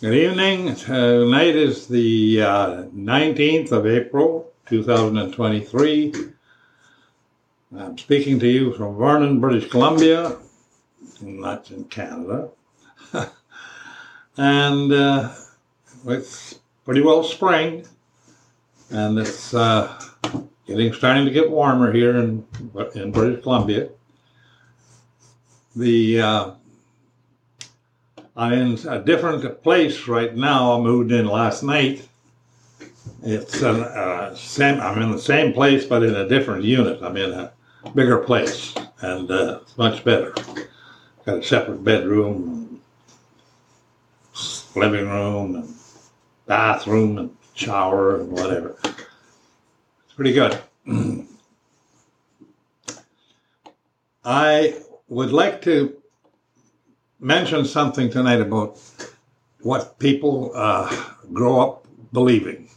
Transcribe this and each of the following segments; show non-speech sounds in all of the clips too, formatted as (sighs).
Good evening. Tonight is the uh, 19th of April, 2023. I'm speaking to you from Vernon, British Columbia. That's in Canada. (laughs) and uh, it's pretty well spring. And it's uh, getting starting to get warmer here in, in British Columbia. The uh, I'm in a different place right now. I moved in last night. It's a uh, same. I'm in the same place, but in a different unit. I'm in a bigger place, and uh, much better. Got a separate bedroom, living room, and bathroom, and shower, and whatever. It's pretty good. (clears throat) I would like to mention something tonight about what people uh, grow up believing.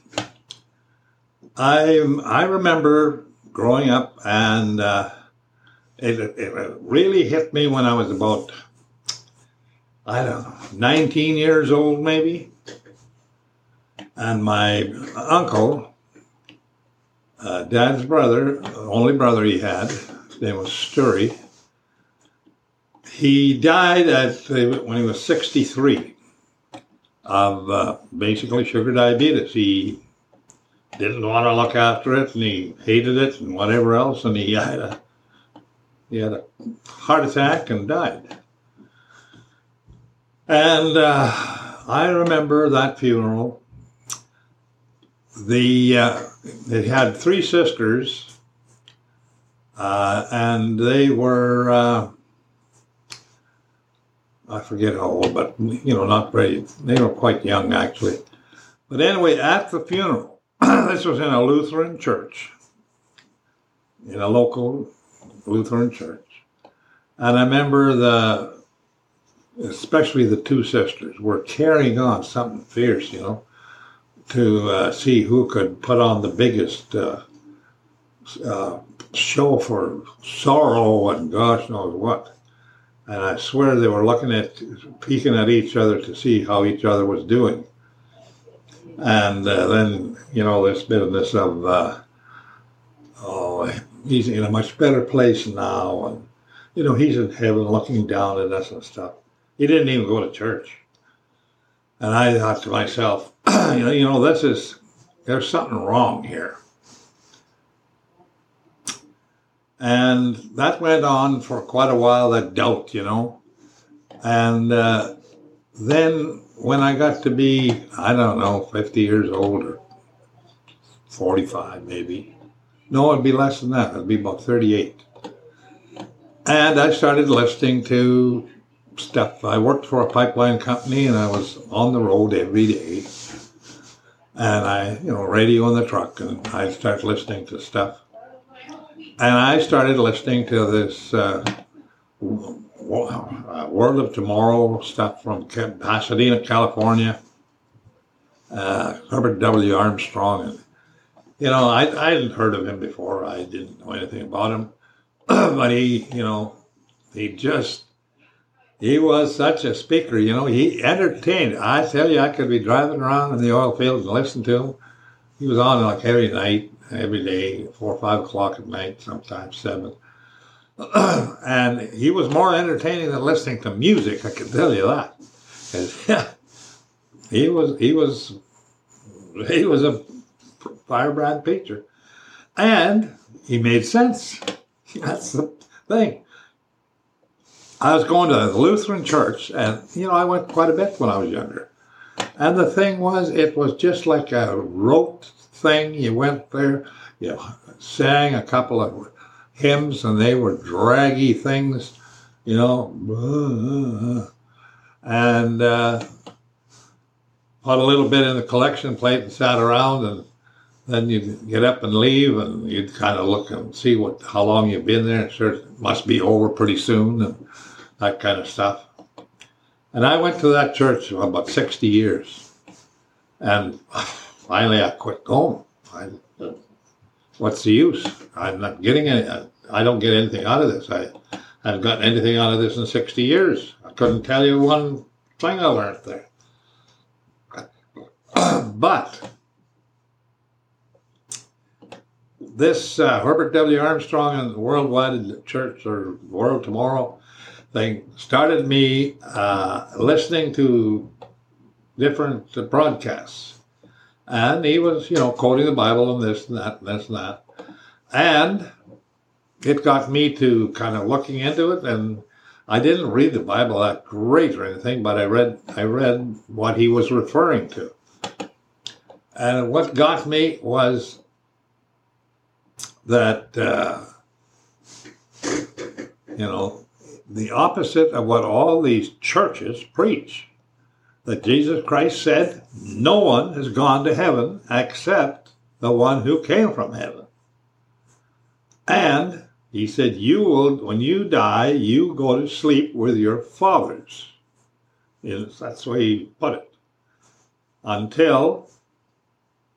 I I remember growing up, and uh, it, it really hit me when I was about I don't know 19 years old, maybe. And my uncle, uh, dad's brother, only brother he had, his name was Sturry he died at when he was 63 of uh, basically sugar diabetes. He didn't want to look after it, and he hated it, and whatever else, and he had a he had a heart attack and died. And uh, I remember that funeral. The uh, they had three sisters, uh, and they were uh, I forget how old, but you know, not very. They were quite young actually. But anyway, at the funeral, (clears throat) this was in a Lutheran church, in a local Lutheran church, and I remember the, especially the two sisters, were carrying on something fierce, you know, to uh, see who could put on the biggest uh, uh, show for sorrow and gosh knows what and I swear they were looking at, peeking at each other to see how each other was doing. And uh, then, you know, this business of, uh, oh, he's in a much better place now. And, you know, he's in heaven looking down at us and stuff. He didn't even go to church. And I thought to myself, (clears throat) you know, you know, this is, there's something wrong here. And that went on for quite a while, that doubt, you know. And uh, then when I got to be, I don't know, 50 years old or 45 maybe. No, it'd be less than that. It'd be about 38. And I started listening to stuff. I worked for a pipeline company and I was on the road every day. And I, you know, radio in the truck and I'd start listening to stuff and I started listening to this uh, World of Tomorrow stuff from Pasadena, California. Uh, Herbert W. Armstrong, and you know, I I hadn't heard of him before. I didn't know anything about him, (clears throat) but he, you know, he just he was such a speaker. You know, he entertained. I tell you, I could be driving around in the oil fields and listen to him. He was on like every night every day, four or five o'clock at night, sometimes seven. (clears throat) and he was more entertaining than listening to music. I can tell you that. (laughs) he was he was he was a firebrand preacher, and he made sense. (laughs) That's the thing. I was going to the Lutheran church, and you know I went quite a bit when I was younger. And the thing was, it was just like a rote thing. You went there, you sang a couple of hymns, and they were draggy things, you know, and uh, put a little bit in the collection plate and sat around, and then you'd get up and leave, and you'd kind of look and see what how long you've been there. Sure, it must be over pretty soon, and that kind of stuff. And I went to that church for about 60 years. And finally I quit going. I, what's the use? I'm not getting any, I don't get anything out of this. I haven't gotten anything out of this in 60 years. I couldn't tell you one thing I learned there. (clears throat) but this uh, Herbert W. Armstrong and the Worldwide Church or World Tomorrow thing started me uh, listening to different broadcasts. And he was, you know, quoting the Bible and this and that and this and that. And it got me to kind of looking into it and I didn't read the Bible that great or anything, but I read I read what he was referring to. And what got me was that uh, you know the opposite of what all these churches preach. That Jesus Christ said, "No one has gone to heaven except the one who came from heaven." And he said, You will, when you die, you go to sleep with your fathers. Yes, that's the way he put it. Until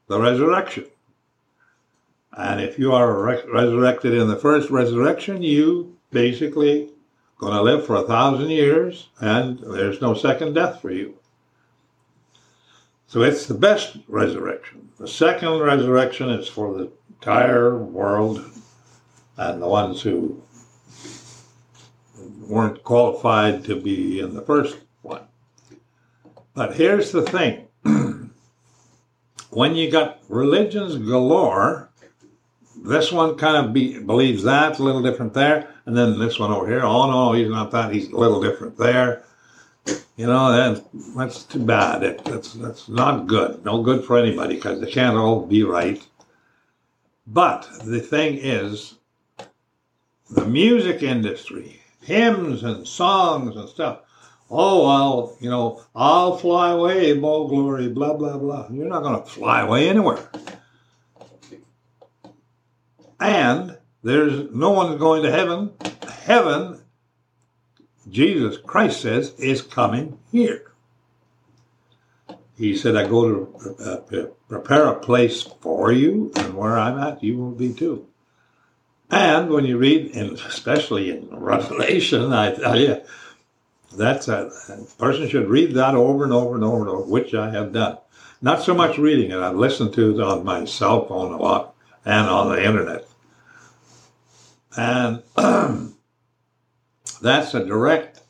the resurrection. And if you are re- resurrected in the first resurrection, you basically going to live for a thousand years, and there's no second death for you. So it's the best resurrection. The second resurrection is for the entire world and the ones who weren't qualified to be in the first one. But here's the thing (clears throat) when you got religions galore, this one kind of be, believes that, a little different there, and then this one over here, oh no, he's not that, he's a little different there. You know, that, that's too bad. It, that's, that's not good. No good for anybody because they can't all be right. But the thing is, the music industry, hymns and songs and stuff. Oh, I'll, you know, I'll fly away, Bo Glory, blah, blah, blah. You're not going to fly away anywhere. And there's no one going to heaven. Heaven, Jesus Christ says, is coming here. He said, I go to uh, prepare a place for you, and where I'm at, you will be too. And when you read, and especially in Revelation, I tell you, that's a, a, person should read that over and over and over and over, which I have done. Not so much reading it, I've listened to it on my cell phone a lot and on the internet. And (clears throat) that's a direct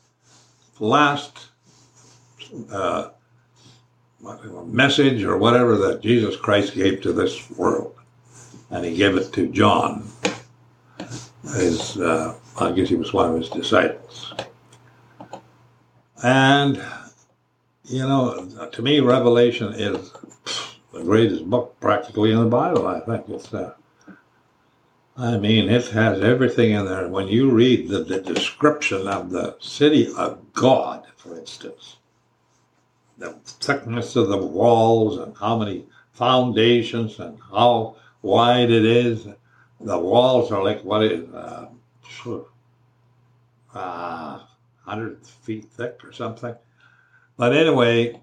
last uh, message or whatever that Jesus Christ gave to this world. And he gave it to John his, uh, I guess he was one of his disciples. And, you know, to me, Revelation is the greatest book practically in the Bible, I think. It's, uh, I mean, it has everything in there. When you read the, the description of the city of God, for instance, the thickness of the walls and how many foundations and how wide it is, the walls are like what is uh, uh, 100 feet thick or something. But anyway,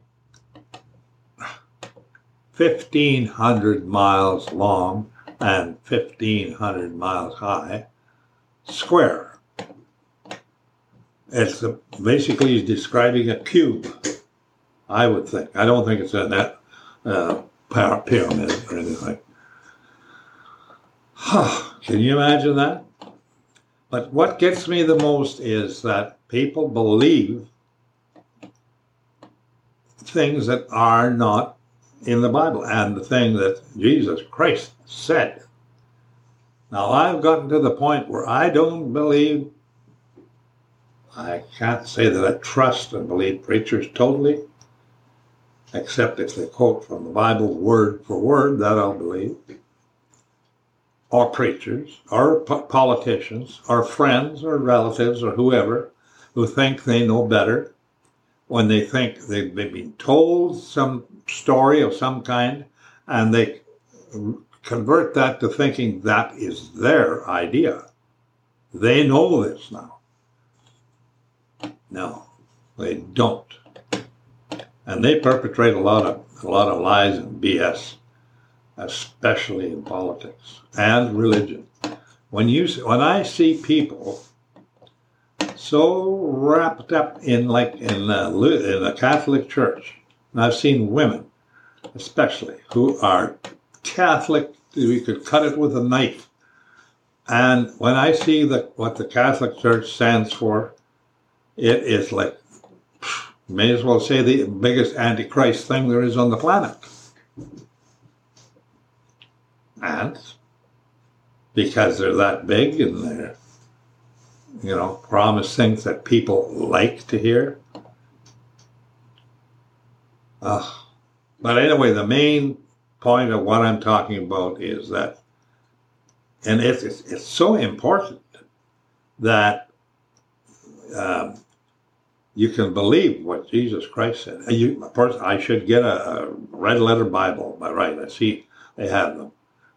1,500 miles long and 1,500 miles high, square. It's a, basically describing a cube, I would think. I don't think it's a net uh, pyramid or anything. Can you imagine that? But what gets me the most is that people believe things that are not in the Bible and the thing that Jesus Christ said. Now, I've gotten to the point where I don't believe, I can't say that I trust and believe preachers totally, except if they quote from the Bible word for word, that I'll believe or preachers or politicians or friends or relatives or whoever who think they know better when they think they've been told some story of some kind and they convert that to thinking that is their idea. They know this now. No, they don't. And they perpetrate a lot of a lot of lies and BS especially in politics and religion. When you when I see people so wrapped up in like in the, in a Catholic church, and I've seen women especially, who are Catholic. We could cut it with a knife. And when I see the, what the Catholic Church stands for, it is like, may as well say the biggest antichrist thing there is on the planet. And because they're that big and they're, you know, promise things that people like to hear. Uh, but anyway, the main point of what I'm talking about is that, and it's, it's, it's so important that um, you can believe what Jesus Christ said. You, of course, I should get a, a red letter Bible by right. I see they have them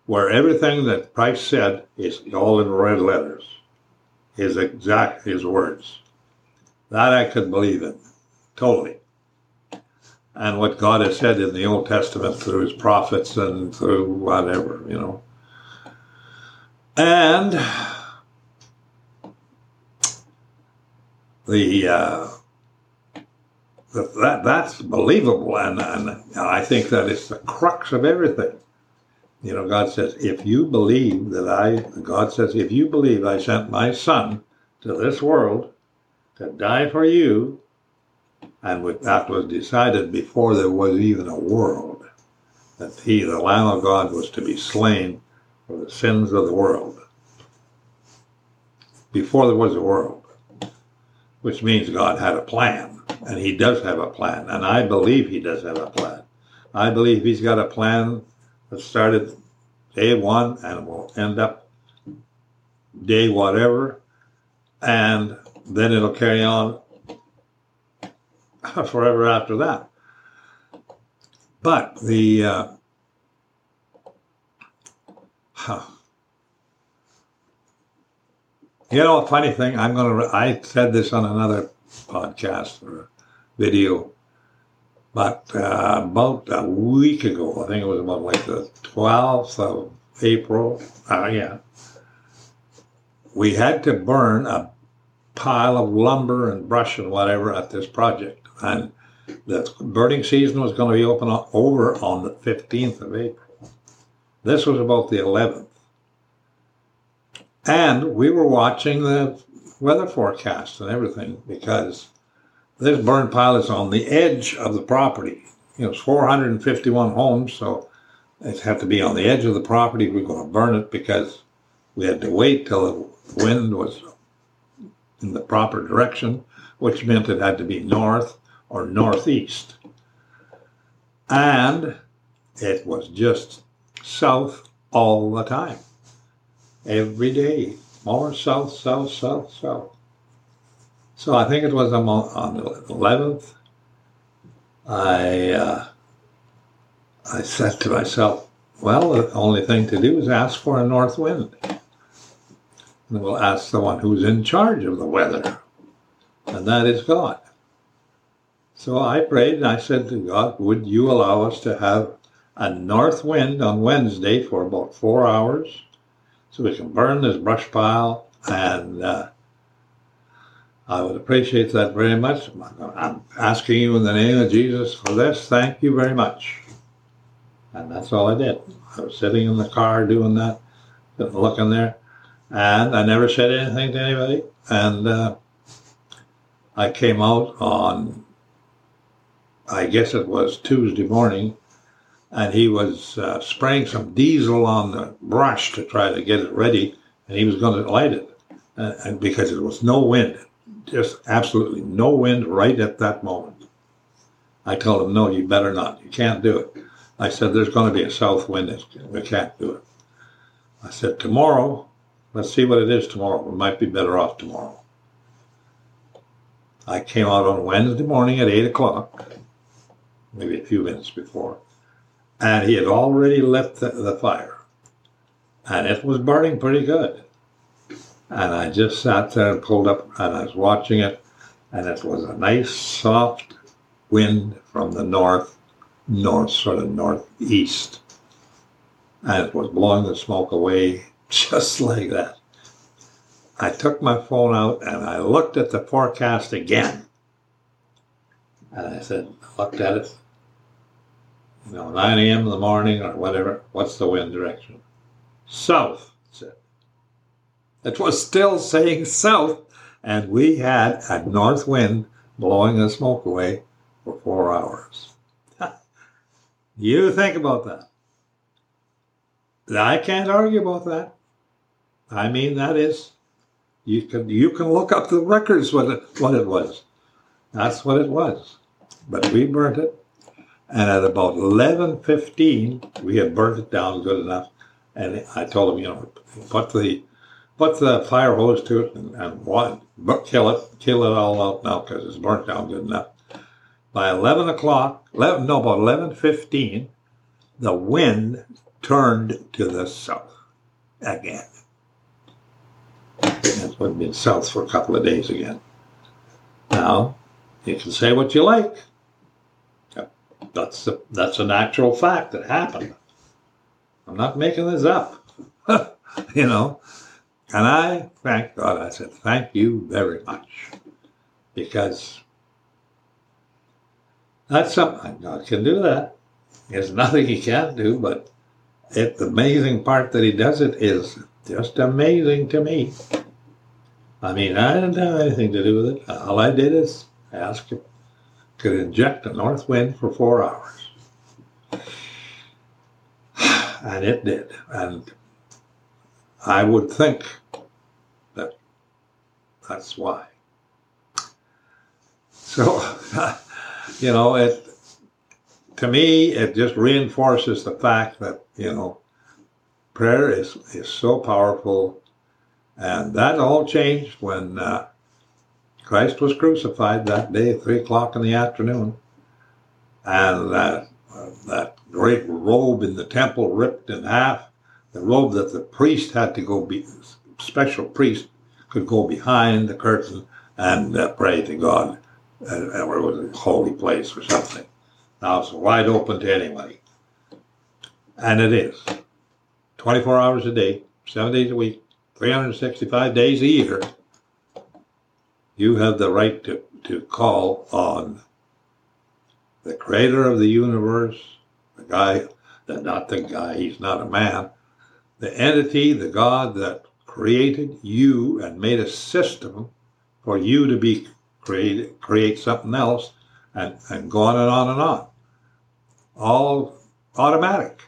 where everything that Christ said is all in red letters, his exact his words. That I could believe in, totally. And what God has said in the Old Testament through his prophets and through whatever, you know. And the uh, that that's believable, and, and I think that it's the crux of everything. You know, God says, if you believe that I, God says, if you believe I sent my son to this world to die for you, and that was decided before there was even a world, that he, the Lamb of God, was to be slain for the sins of the world. Before there was a world, which means God had a plan, and he does have a plan, and I believe he does have a plan. I believe he's got a plan that started day one and will end up day whatever, and then it'll carry on (laughs) forever after that. But the uh, huh. (sighs) you know, funny thing, I'm gonna. I said this on another podcast or video but uh, about a week ago, I think it was about like the 12th of April, uh, yeah, we had to burn a pile of lumber and brush and whatever at this project. And the burning season was going to be open over on the 15th of April. This was about the 11th. And we were watching the weather forecast and everything because this burn pile is on the edge of the property. You know, it's 451 homes, so it had to be on the edge of the property. We are going to burn it because we had to wait till the wind was in the proper direction, which meant it had to be north or northeast. And it was just south all the time. Every day, more south, south, south, south. So I think it was on, the 11th. I uh, I said to myself, well, the only thing to do is ask for a north wind. And we'll ask the one who's in charge of the weather, and that is God. So I prayed and I said to God, would you allow us to have a north wind on Wednesday for about four hours so we can burn this brush pile and uh, I would appreciate that very much. I'm asking you in the name of Jesus for this. Thank you very much. And that's all I did. I was sitting in the car doing that, looking there, and I never said anything to anybody. And uh, I came out on, I guess it was Tuesday morning, and he was uh, spraying some diesel on the brush to try to get it ready, and he was going to light it. Uh, and because there was no wind, just absolutely no wind right at that moment. I told him, no, you better not. You can't do it. I said, there's going to be a south wind. We can't do it. I said, tomorrow, let's see what it is tomorrow. We might be better off tomorrow. I came out on Wednesday morning at 8 o'clock, maybe a few minutes before, and he had already lit the, the fire. And it was burning pretty good. And I just sat there and pulled up and I was watching it. And it was a nice soft wind from the north, north, sort of northeast. And it was blowing the smoke away (laughs) just like that. I took my phone out and I looked at the forecast again. And I said, looked at it. you know, 9 a.m. in the morning or whatever, what's the wind direction? South, said. It was still saying south, and we had a north wind blowing the smoke away for four hours. (laughs) you think about that. I can't argue about that. I mean, that is, you can you can look up the records what it what it was. That's what it was. But we burnt it, and at about eleven fifteen, we had burnt it down good enough. And I told him, you know, put the put the fire hose to it and, and what, kill it, kill it all out now because it's burnt down good enough. By eleven o'clock, 11, no, about eleven fifteen, the wind turned to the south again. It's been south for a couple of days again. Now, you can say what you like. That's the, that's an actual fact that happened. I'm not making this up. (laughs) you know. And I thank God. I said, thank you very much. Because that's something God can do that. There's nothing he can't do, but it, the amazing part that he does it is just amazing to me. I mean, I didn't have anything to do with it. All I did is ask him could inject a north wind for four hours. (sighs) And it did. And I would think that that's why. So, (laughs) you know, it to me it just reinforces the fact that you know prayer is is so powerful, and that all changed when uh, Christ was crucified that day, three o'clock in the afternoon, and that uh, that great robe in the temple ripped in half, the robe that the priest had to go be special priest could go behind the curtain and uh, pray to God, uh, or it was a holy place or something. Now it's wide open to anybody, and it is, 24 hours a day, seven days a week, 365 days a year you have the right to, to call on the creator of the universe, the guy, that not the guy, he's not a man, the entity, the God that created you and made a system for you to be create create something else and, and go on and on and on. All automatic.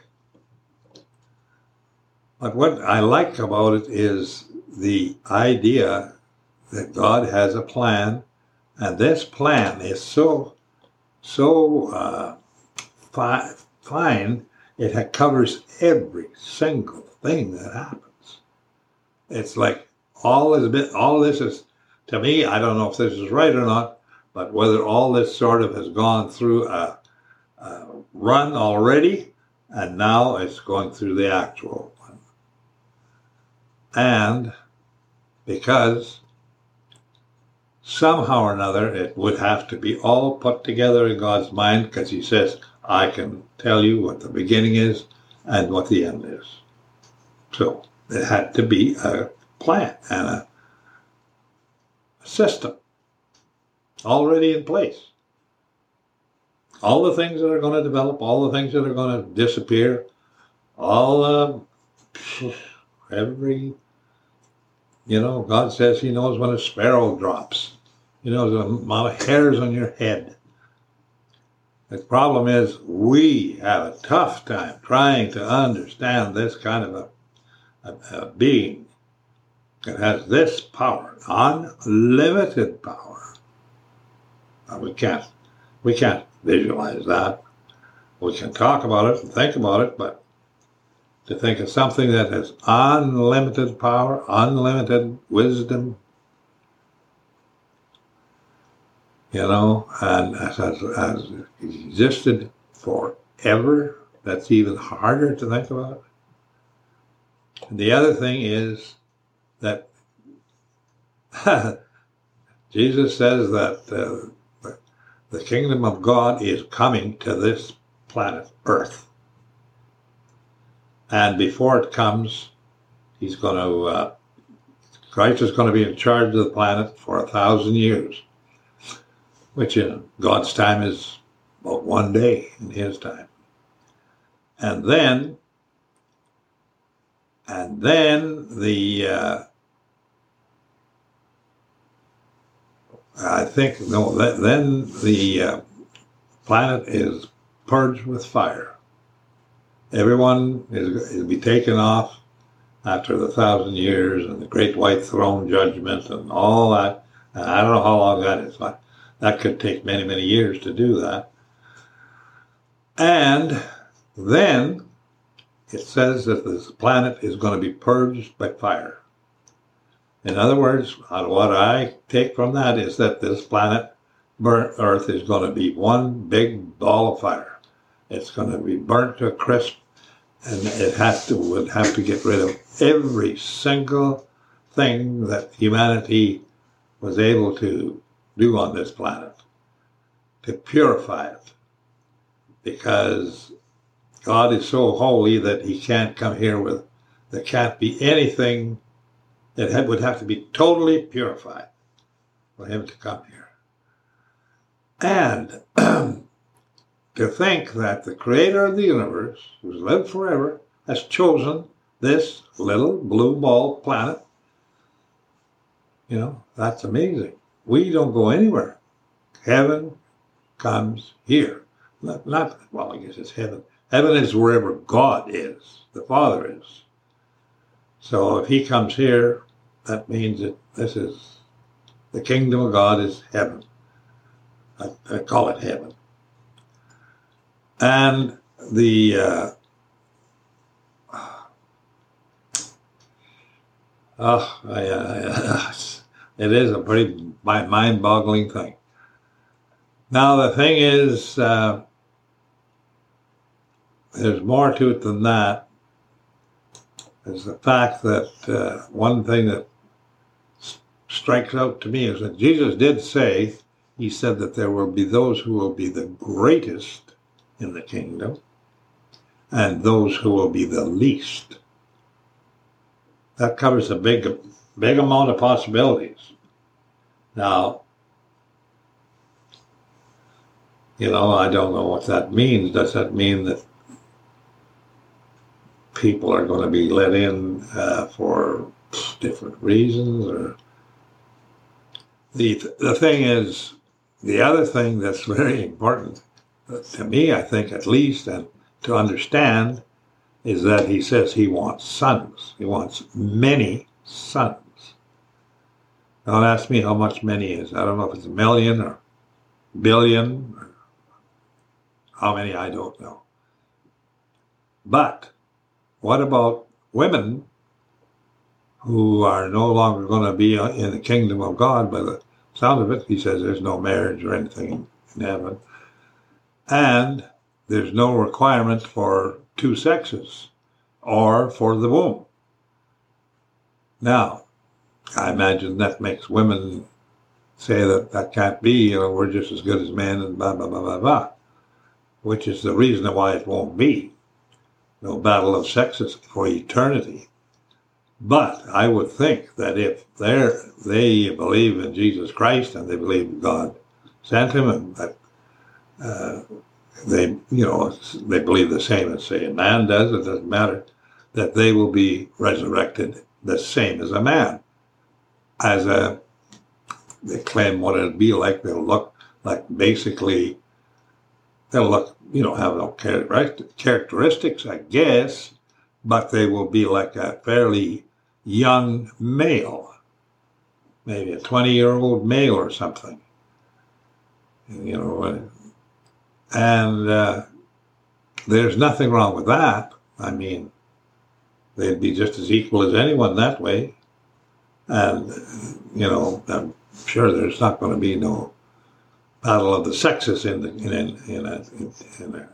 But what I like about it is the idea that God has a plan, and this plan is so so uh, fi- fine. It covers every single thing that happens. It's like all this bit, all this is to me. I don't know if this is right or not, but whether all this sort of has gone through a, a run already, and now it's going through the actual one. And because somehow or another it would have to be all put together in God's mind because He says, I can tell you what the beginning is and what the end is. So it had to be a plan and a system already in place. All the things that are going to develop, all the things that are going to disappear, all uh, (sighs) every you know, God says He knows when a sparrow drops. You know, the amount of hairs on your head. The problem is we have a tough time trying to understand this kind of a, a, a being that has this power, unlimited power. Now we can't we can't visualize that. We can talk about it and think about it, but to think of something that has unlimited power, unlimited wisdom, you know, and has, has existed forever. That's even harder to think about. The other thing is that (laughs) Jesus says that uh, the kingdom of God is coming to this planet Earth. And before it comes, he's going to, uh, Christ is going to be in charge of the planet for a thousand years which in God's time is about one day in His time. And then, and then the, uh, I think, no, then the uh, planet is purged with fire. Everyone is, be taken off after the thousand years and the great white throne judgment and all that. And I don't know how long that is. But that could take many, many years to do that. And then it says that this planet is going to be purged by fire. In other words, what I take from that is that this planet, Earth, is going to be one big ball of fire. It's going to be burnt to a crisp, and it has to would have to get rid of every single thing that humanity was able to do on this planet to purify it, because God is so holy that He can't come here with there can't be anything that would have to be totally purified for him to come here. And (clears throat) to think that the creator of the universe, who's lived forever, has chosen this little blue ball planet, you know, that's amazing. We don't go anywhere. Heaven comes here. Not, not well, I guess it's heaven. Heaven is wherever God is, the Father is. So if he comes here, that means that this is the kingdom of God is heaven. I, I call it heaven. And the uh, oh, I, uh, (laughs) it is a pretty mind-boggling thing. Now the thing is, uh, there's more to it than that. Is the fact that uh, one thing that strikes out to me is that Jesus did say, He said that there will be those who will be the greatest in the kingdom and those who will be the least. That covers a big, big amount of possibilities. Now, you know, I don't know what that means. Does that mean that people are going to be let in uh, for different reasons or the the thing is, the other thing that's very important to me, I think at least, and to understand, is that he says he wants sons. He wants many sons. Don't ask me how much many is. I don't know if it's a million or billion or how many, I don't know. But what about women who are no longer going to be uh, in the kingdom of God by the sound of it. He says there's no marriage or anything in heaven. And there's no requirement for two sexes or for the womb. Now, I imagine that makes women say that that can't be, you know, we're just as good as men and blah, blah, blah, blah, blah, which is the reason why it won't be. No battle of sexes for eternity. But I would think that if they believe in Jesus Christ and they believe God sent him and that uh, they, you know, they believe the same as say a man does, it doesn't matter, that they will be resurrected the same as a man. As a, they claim what it'd be like, they'll look like basically, they'll look, you know, have no characteristics, I guess, but they will be like a fairly young male, maybe a 20 year old male or something. You know, and uh, there's nothing wrong with that. I mean, they'd be just as equal as anyone that way. And, you know, I'm sure there's not going to be no battle of the sexes in, the, in, in, a, in an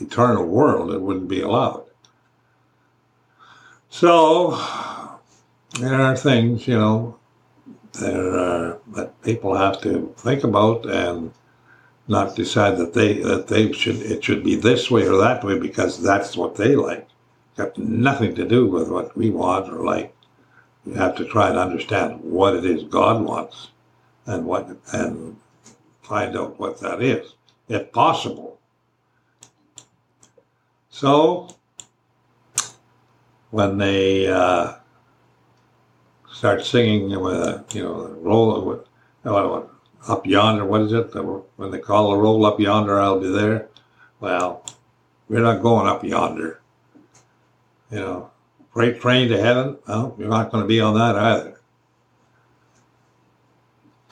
eternal world. It wouldn't be allowed. So, there are things, you know, there are, that people have to think about and not decide that they that they should it should be this way or that way because that's what they like. Got nothing to do with what we want or like. You have to try and understand what it is God wants, and what and find out what that is, if possible. So when they uh, start singing with you know, roll with, up yonder, what is it? When they call a roll up yonder, I'll be there. Well, we're not going up yonder. You know, freight train to heaven. Well, you're not going to be on that either.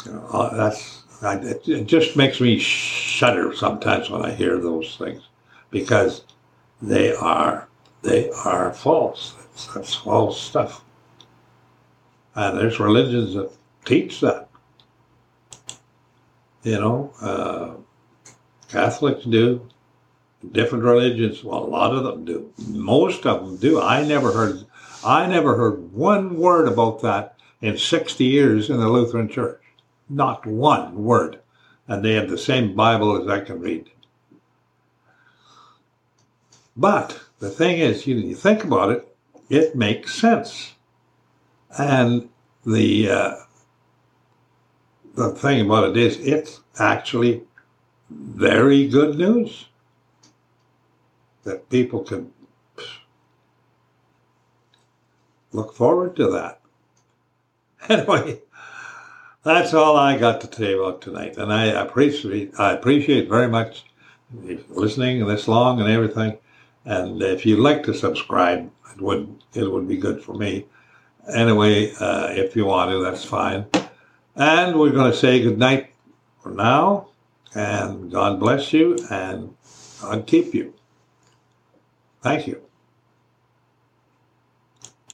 You know, uh, that's I, it, it just makes me shudder sometimes when I hear those things because they are they are false. That's, that's false stuff. And there's religions that teach that. You know, uh, Catholics do, different religions. Well, a lot of them do. Most of them do. I never heard. I never heard one word about that in 60 years in the Lutheran Church. Not one word. And they have the same Bible as I can read. But the thing is, you, you think about it, it makes sense. And the uh, the thing about it is, it's actually very good news that people can look forward to that. (laughs) Anyway, that's all I got to tell you about tonight, and I appreciate I appreciate very much listening this long and everything. And if you'd like to subscribe, it would it would be good for me. Anyway, uh, if you want to, that's fine. And we're going to say good night for now, and God bless you, and God keep you. Thank you.